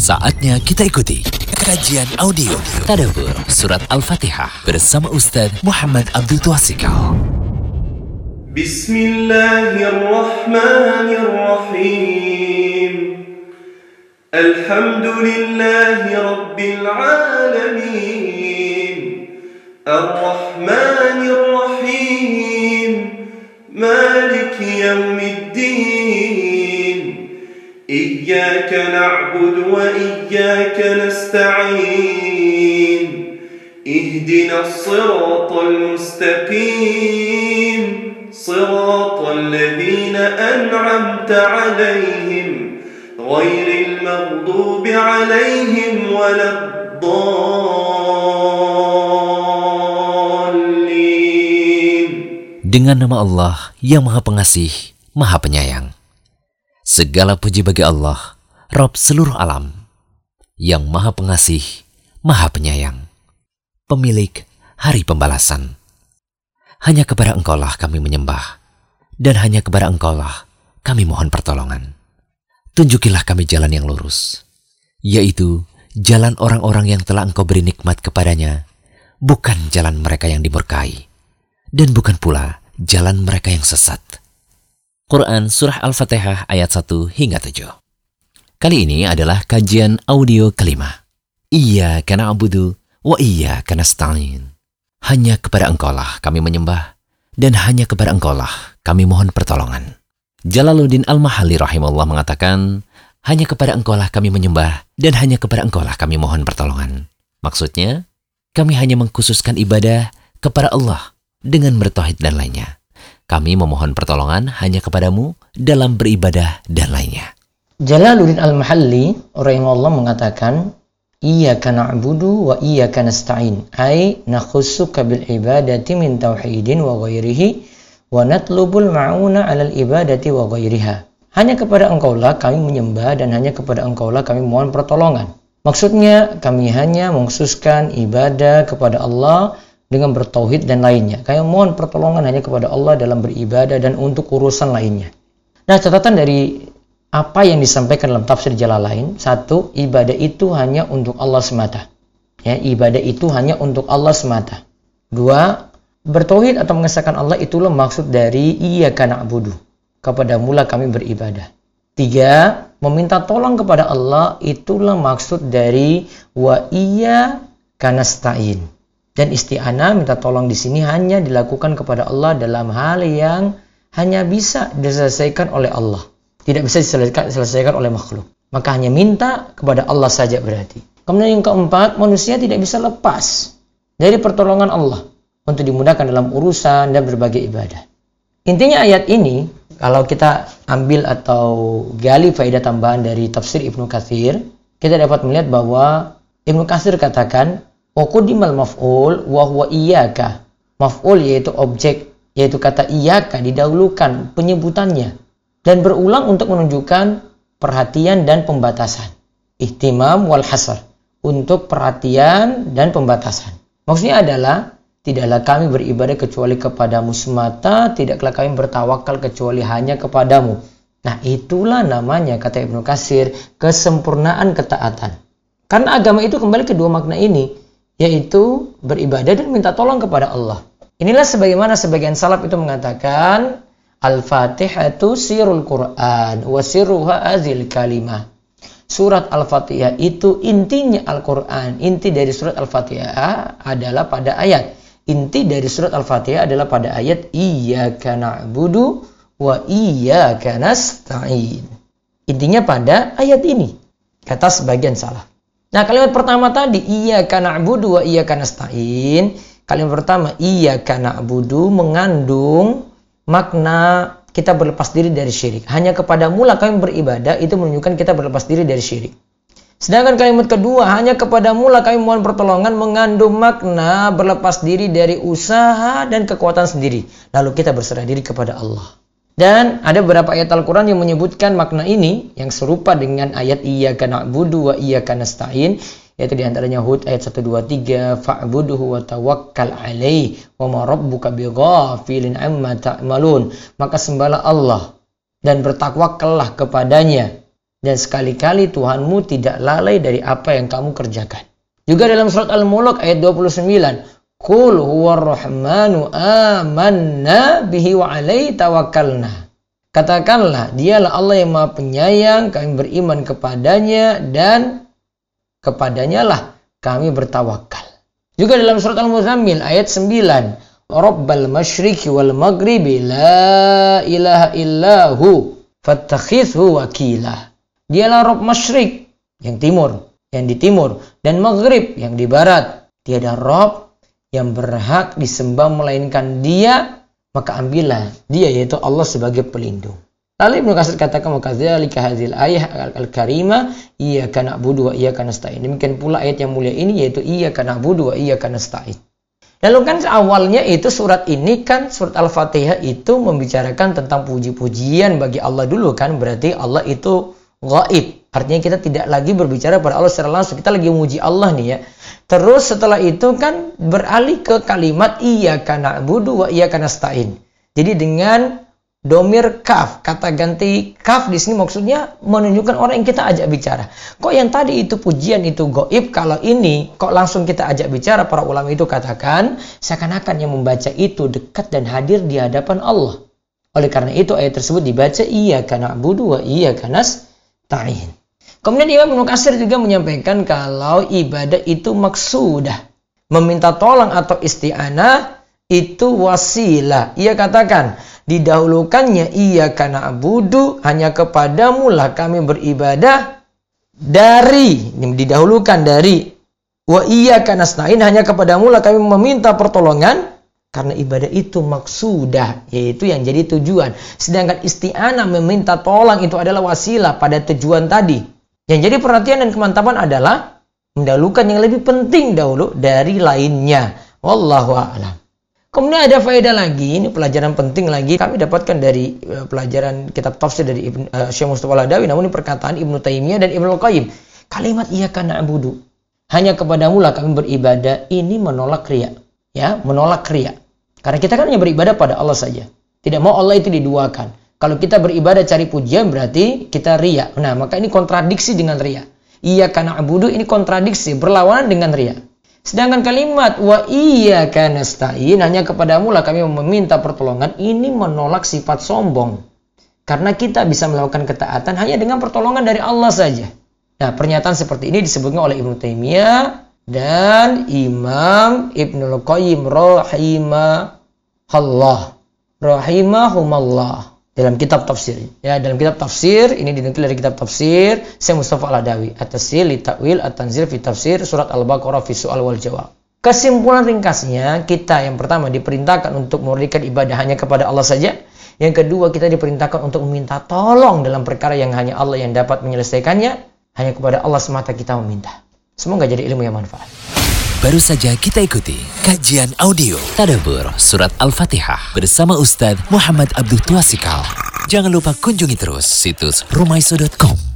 Saatnya kita ikuti kajian audio Tadabur Surat Al-Fatihah bersama Ustaz Muhammad Abdul Twasikal. Bismillahirrahmanirrahim. Alhamdulillahi Rabbil Alamin. Ar-Rahmanir Rahim. Maliki Yawmiddin. إياك نعبد وإياك نستعين. اهدنا الصراط المستقيم. صراط الذين أنعمت عليهم غير المغضوب عليهم ولا الضالين. Dengan nama Allah yang Maha Pengasih, Maha Penyayang. Segala puji bagi Allah, Rob seluruh alam, yang maha pengasih, maha penyayang, pemilik hari pembalasan. Hanya kepada engkaulah kami menyembah, dan hanya kepada engkaulah kami mohon pertolongan. Tunjukilah kami jalan yang lurus, yaitu jalan orang-orang yang telah engkau beri nikmat kepadanya, bukan jalan mereka yang dimurkai, dan bukan pula jalan mereka yang sesat. Quran Surah Al-Fatihah ayat 1 hingga 7. Kali ini adalah kajian audio kelima. Iya karena abudu, wa iya karena stain. Hanya kepada engkaulah kami menyembah, dan hanya kepada engkaulah kami mohon pertolongan. Jalaluddin Al-Mahalli rahimahullah mengatakan, hanya kepada engkaulah kami menyembah, dan hanya kepada engkaulah kami mohon pertolongan. Maksudnya, kami hanya mengkhususkan ibadah kepada Allah dengan bertauhid dan lainnya. Kami memohon pertolongan hanya kepadamu dalam beribadah dan lainnya. Jalaluddin Al-Mahalli rahimahullah mengatakan, Iyyaka na'budu wa iyyaka nasta'in. Ai nakhussuka bil ibadati min tauhidin wa ghairihi wa natlubul ma'una 'alal ibadati wa ghairiha. Hanya kepada Engkaulah kami menyembah dan hanya kepada Engkaulah kami mohon pertolongan. Maksudnya kami hanya mengkhususkan ibadah kepada Allah dengan bertauhid dan lainnya. Kami mohon pertolongan hanya kepada Allah dalam beribadah dan untuk urusan lainnya. Nah, catatan dari apa yang disampaikan dalam tafsir lain, satu, ibadah itu hanya untuk Allah semata. Ya, ibadah itu hanya untuk Allah semata. Dua, bertauhid atau mengesahkan Allah itulah maksud dari iya karena abudu. Kepada mula kami beribadah. Tiga, meminta tolong kepada Allah itulah maksud dari wa iya kanastain dan isti'anah minta tolong di sini hanya dilakukan kepada Allah dalam hal yang hanya bisa diselesaikan oleh Allah. Tidak bisa diselesaikan oleh makhluk. Maka hanya minta kepada Allah saja berarti. Kemudian yang keempat, manusia tidak bisa lepas dari pertolongan Allah untuk dimudahkan dalam urusan dan berbagai ibadah. Intinya ayat ini, kalau kita ambil atau gali faedah tambahan dari tafsir Ibnu Katsir, kita dapat melihat bahwa Ibnu Katsir katakan Wa qudimal maf'ul wa huwa iyyaka. Maf'ul yaitu objek yaitu kata iyyaka didahulukan penyebutannya dan berulang untuk menunjukkan perhatian dan pembatasan. Ihtimam wal hasar untuk perhatian dan pembatasan. Maksudnya adalah tidaklah kami beribadah kecuali kepadamu semata, tidaklah kami bertawakal kecuali hanya kepadamu. Nah itulah namanya kata Ibnu Kasir kesempurnaan ketaatan. Karena agama itu kembali ke dua makna ini yaitu beribadah dan minta tolong kepada Allah. Inilah sebagaimana sebagian salaf itu mengatakan Al-Fatihatu sirul Quran wa sirruha azil kalimah. Surat Al-Fatihah itu intinya Al-Quran. Inti dari surat Al-Fatihah adalah pada ayat. Inti dari surat Al-Fatihah adalah pada ayat Iyyaka na'budu wa iyyaka nasta'in. Intinya pada ayat ini. Kata sebagian salaf. Nah kalimat pertama tadi iya karena abudu wa iya karena stain. Kalimat pertama iya karena abudu mengandung makna kita berlepas diri dari syirik. Hanya kepada mula kami beribadah itu menunjukkan kita berlepas diri dari syirik. Sedangkan kalimat kedua hanya kepada mula kami mohon pertolongan mengandung makna berlepas diri dari usaha dan kekuatan sendiri. Lalu kita berserah diri kepada Allah. Dan ada beberapa ayat Al-Quran yang menyebutkan makna ini yang serupa dengan ayat iya karena budu wa iya karena stain yaitu di antaranya Hud ayat 123 fa'buduhu wa tawakkal alaih wa ma rabbuka bighafilin amma ta'malun maka sembahlah Allah dan bertakwakallah kepadanya dan sekali-kali Tuhanmu tidak lalai dari apa yang kamu kerjakan. Juga dalam surat Al-Mulk ayat 29, Qul rahmanu amanna bihi wa alaihi tawakkalna. Katakanlah, dialah Allah yang maha penyayang, kami beriman kepadanya dan kepadanya lah kami bertawakal. Juga dalam surat Al-Muzammil ayat 9, Rabbal masyriqi wal maghribi la ilaha illahu fattakhidhu wakilah. Dialah Rob masyrik yang timur, yang di timur dan maghrib yang di barat. Tiada Rob yang berhak disembah melainkan Dia maka ambillah dia yaitu Allah sebagai pelindung. Lalu Ibnu Katsir katakan wakadzalika hadzal ayah al-karima iyyaka na'budu wa iyyaka nasta'in. Demikian pula ayat yang mulia ini yaitu iyyaka na'budu wa iyyaka nasta'in. Lalu kan awalnya itu surat ini kan surat Al-Fatihah itu membicarakan tentang puji-pujian bagi Allah dulu kan berarti Allah itu gaib. Artinya kita tidak lagi berbicara pada Allah secara langsung. Kita lagi memuji Allah nih ya. Terus setelah itu kan beralih ke kalimat iya karena budu wa iya karena stain. Jadi dengan domir kaf, kata ganti kaf di sini maksudnya menunjukkan orang yang kita ajak bicara. Kok yang tadi itu pujian itu goib, kalau ini kok langsung kita ajak bicara para ulama itu katakan seakan-akan yang membaca itu dekat dan hadir di hadapan Allah. Oleh karena itu ayat tersebut dibaca iya karena budu wa iya karena stain. Kemudian Imam Ibnu Katsir juga menyampaikan kalau ibadah itu maksudah. Meminta tolong atau isti'anah itu wasilah. Ia katakan, didahulukannya ia karena abudu hanya kepadamu lah kami beribadah dari didahulukan dari wa iya karena stain hanya kepadamu lah kami meminta pertolongan karena ibadah itu maksudah yaitu yang jadi tujuan sedangkan isti'anah meminta tolong itu adalah wasilah pada tujuan tadi yang jadi perhatian dan kemantapan adalah mendahulukan yang lebih penting dahulu dari lainnya. Wallahu a'lam. Kemudian ada faedah lagi, ini pelajaran penting lagi kami dapatkan dari uh, pelajaran kitab tafsir dari Ibn, uh, Syekh Mustafa Ladawi, namun ini perkataan Ibnu Taimiyah dan Ibnu Qayyim. Kalimat iya karena abudu. Hanya kepadamu lah kami beribadah, ini menolak ria. Ya, menolak ria. Karena kita kan hanya beribadah pada Allah saja. Tidak mau Allah itu diduakan. Kalau kita beribadah cari pujian berarti kita ria. Nah, maka ini kontradiksi dengan ria. Iya karena abudu ini kontradiksi, berlawanan dengan ria. Sedangkan kalimat wa iya karena stain hanya kepadamu lah kami meminta pertolongan ini menolak sifat sombong. Karena kita bisa melakukan ketaatan hanya dengan pertolongan dari Allah saja. Nah, pernyataan seperti ini disebutkan oleh Ibnu Taimiyah dan Imam Ibnu Qayyim rahimahullah. Rahimahumallah dalam kitab tafsir. Ya, dalam kitab tafsir ini dinukil dari kitab tafsir Syekh Mustafa Al-Adawi, At-Tasir li Ta'wil At-Tanzil fi Tafsir Surat Al-Baqarah fi Su'al wal Jawab. Kesimpulan ringkasnya, kita yang pertama diperintahkan untuk memberikan ibadah hanya kepada Allah saja. Yang kedua, kita diperintahkan untuk meminta tolong dalam perkara yang hanya Allah yang dapat menyelesaikannya. Hanya kepada Allah semata kita meminta. Semoga jadi ilmu yang manfaat. Baru saja kita ikuti kajian audio Tadabur Surat Al-Fatihah bersama Ustadz Muhammad Abdul Tuasikal. Jangan lupa kunjungi terus situs rumaiso.com